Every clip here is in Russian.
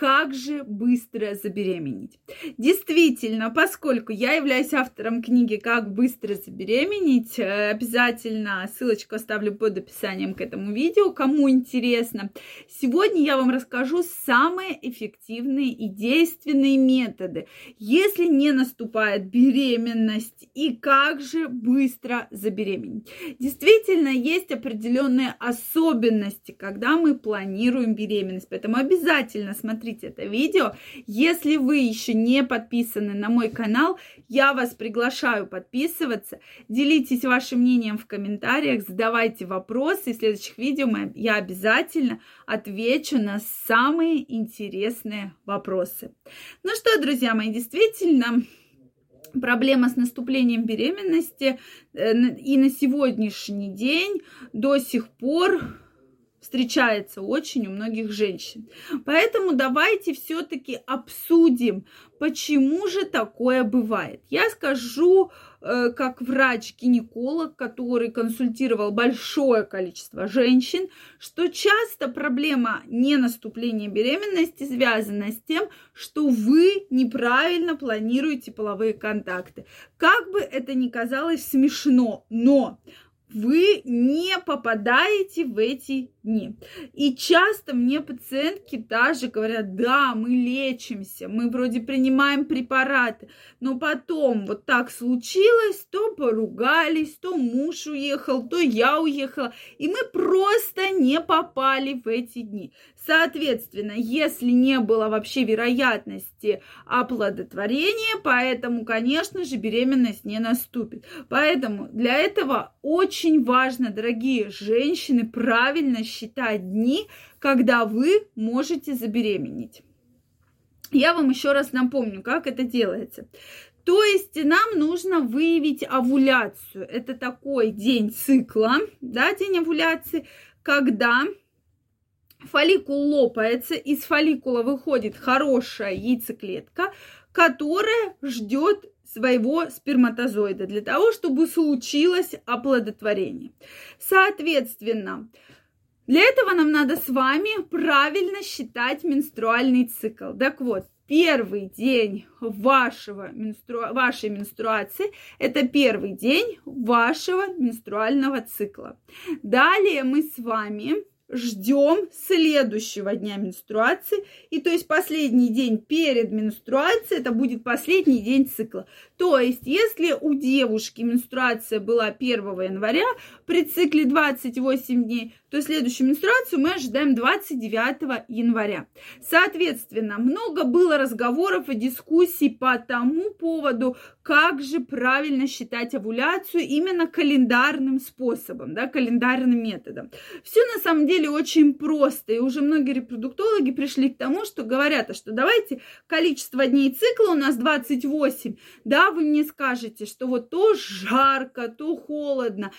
как же быстро забеременеть. Действительно, поскольку я являюсь автором книги «Как быстро забеременеть», э, обязательно ссылочку оставлю под описанием к этому видео, кому интересно. Сегодня я вам расскажу самые эффективные и действенные методы, если не наступает беременность, и как же быстро забеременеть. Действительно, есть определенные особенности, когда мы планируем беременность, поэтому обязательно смотрите смотрите это видео. Если вы еще не подписаны на мой канал, я вас приглашаю подписываться. Делитесь вашим мнением в комментариях, задавайте вопросы. В следующих видео я обязательно отвечу на самые интересные вопросы. Ну что, друзья мои, действительно, проблема с наступлением беременности э, и на сегодняшний день до сих пор встречается очень у многих женщин. Поэтому давайте все-таки обсудим, почему же такое бывает. Я скажу, э, как врач-гинеколог, который консультировал большое количество женщин, что часто проблема не наступления беременности связана с тем, что вы неправильно планируете половые контакты. Как бы это ни казалось смешно, но вы не попадаете в эти дни. И часто мне пациентки даже говорят, да, мы лечимся, мы вроде принимаем препараты, но потом вот так случилось, то поругались, то муж уехал, то я уехала, и мы просто не попали в эти дни. Соответственно, если не было вообще вероятности оплодотворения, поэтому, конечно же, беременность не наступит. Поэтому для этого очень важно, дорогие женщины, правильно считать дни, когда вы можете забеременеть. Я вам еще раз напомню, как это делается. То есть нам нужно выявить овуляцию. Это такой день цикла, да, день овуляции, когда фолликул лопается, из фолликула выходит хорошая яйцеклетка, которая ждет своего сперматозоида для того, чтобы случилось оплодотворение. Соответственно, для этого нам надо с вами правильно считать менструальный цикл. Так вот, первый день вашего менстру... вашей менструации – это первый день вашего менструального цикла. Далее мы с вами ждем следующего дня менструации. И то есть последний день перед менструацией, это будет последний день цикла. То есть, если у девушки менструация была 1 января, при цикле 28 дней, то следующую менструацию мы ожидаем 29 января. Соответственно, много было разговоров и дискуссий по тому поводу, как же правильно считать овуляцию именно календарным способом, да, календарным методом. Все на самом деле очень просто, и уже многие репродуктологи пришли к тому, что говорят, а что давайте количество дней цикла у нас 28, да, вы мне скажете, что вот то жарко, то холодно,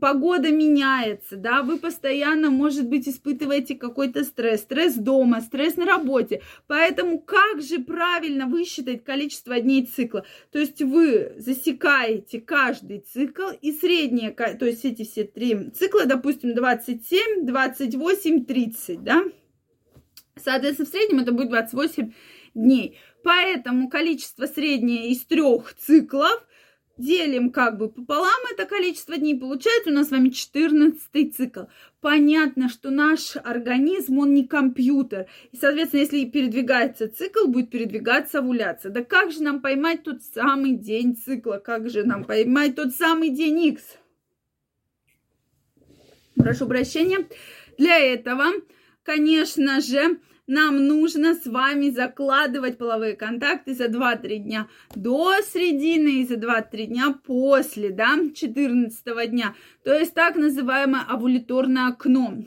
погода меняется, да, вы постоянно, может быть, испытываете какой-то стресс, стресс дома, стресс на работе, поэтому как же правильно высчитать количество дней цикла? То есть вы засекаете каждый цикл и среднее, то есть эти все три цикла, допустим, 27, 28, 30, да? Соответственно, в среднем это будет 28 дней. Поэтому количество среднее из трех циклов делим как бы пополам это количество дней, получается у нас с вами 14 цикл. Понятно, что наш организм, он не компьютер. И, соответственно, если передвигается цикл, будет передвигаться овуляция. Да как же нам поймать тот самый день цикла? Как же нам поймать тот самый день X? Прошу прощения. Для этого, конечно же, нам нужно с вами закладывать половые контакты за 2-3 дня до середины и за 2-3 дня после, да, 14 дня. То есть так называемое овуляторное окно.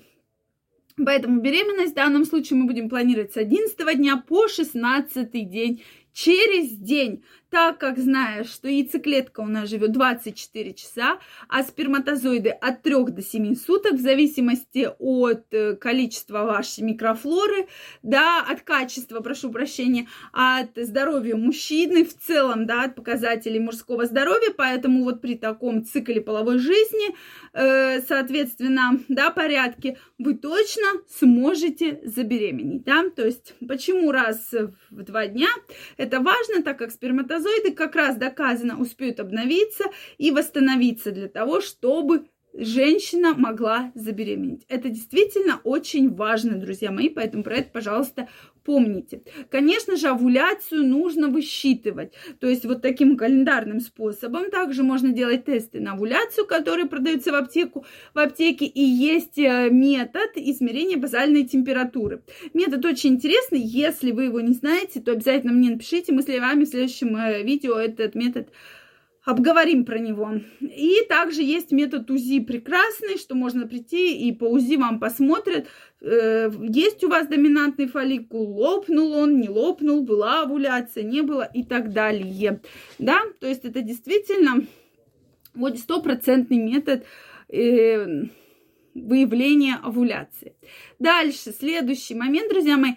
Поэтому беременность в данном случае мы будем планировать с 11 дня по 16 день через день. Так как знаешь, что яйцеклетка у нас живет 24 часа, а сперматозоиды от 3 до 7 суток, в зависимости от э, количества вашей микрофлоры, да, от качества, прошу прощения, от здоровья мужчины в целом, да, от показателей мужского здоровья, поэтому вот при таком цикле половой жизни, э, соответственно, да, порядке, вы точно сможете забеременеть, да, то есть почему раз в два дня, это важно, так как сперматозоиды как раз доказано успеют обновиться и восстановиться для того, чтобы женщина могла забеременеть. Это действительно очень важно, друзья мои, поэтому про это, пожалуйста, помните. Конечно же, овуляцию нужно высчитывать. То есть вот таким календарным способом. Также можно делать тесты на овуляцию, которые продаются в аптеку, в аптеке. И есть э, метод измерения базальной температуры. Метод очень интересный. Если вы его не знаете, то обязательно мне напишите. Мы с вами в следующем э, видео этот метод обговорим про него. И также есть метод УЗИ прекрасный, что можно прийти и по УЗИ вам посмотрят, э, есть у вас доминантный фолликул, лопнул он, не лопнул, была овуляция, не было и так далее. Да, то есть это действительно вот стопроцентный метод э, выявления овуляции. Дальше, следующий момент, друзья мои,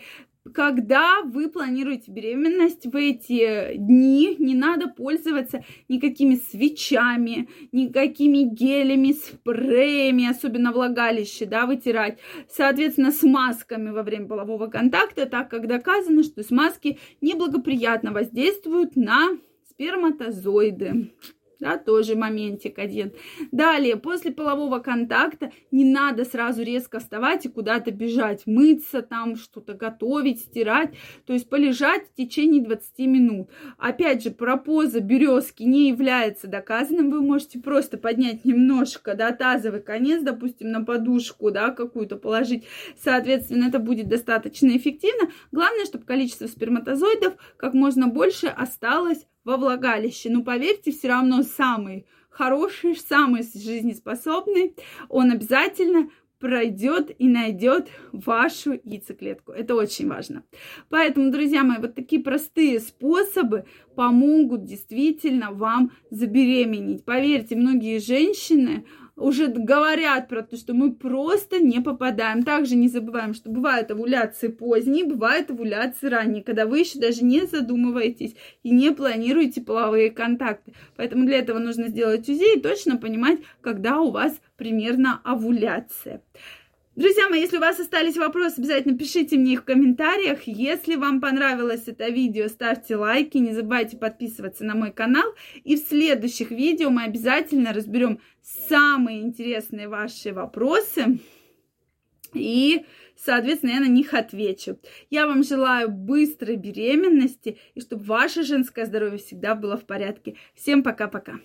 когда вы планируете беременность в эти дни, не надо пользоваться никакими свечами, никакими гелями, спреями, особенно влагалище, да, вытирать. Соответственно, с масками во время полового контакта, так как доказано, что смазки неблагоприятно воздействуют на сперматозоиды да, тоже моментик один. Далее, после полового контакта не надо сразу резко вставать и куда-то бежать, мыться там, что-то готовить, стирать, то есть полежать в течение 20 минут. Опять же, пропоза березки не является доказанным, вы можете просто поднять немножко, да, тазовый конец, допустим, на подушку, да, какую-то положить, соответственно, это будет достаточно эффективно. Главное, чтобы количество сперматозоидов как можно больше осталось во влагалище. Но поверьте, все равно самый хороший, самый жизнеспособный, он обязательно пройдет и найдет вашу яйцеклетку. Это очень важно. Поэтому, друзья мои, вот такие простые способы помогут действительно вам забеременеть. Поверьте, многие женщины уже говорят про то, что мы просто не попадаем. Также не забываем, что бывают овуляции поздние, бывают овуляции ранние, когда вы еще даже не задумываетесь и не планируете половые контакты. Поэтому для этого нужно сделать УЗИ и точно понимать, когда у вас примерно овуляция. Друзья мои, если у вас остались вопросы, обязательно пишите мне их в комментариях. Если вам понравилось это видео, ставьте лайки, не забывайте подписываться на мой канал. И в следующих видео мы обязательно разберем самые интересные ваши вопросы. И, соответственно, я на них отвечу. Я вам желаю быстрой беременности и чтобы ваше женское здоровье всегда было в порядке. Всем пока-пока.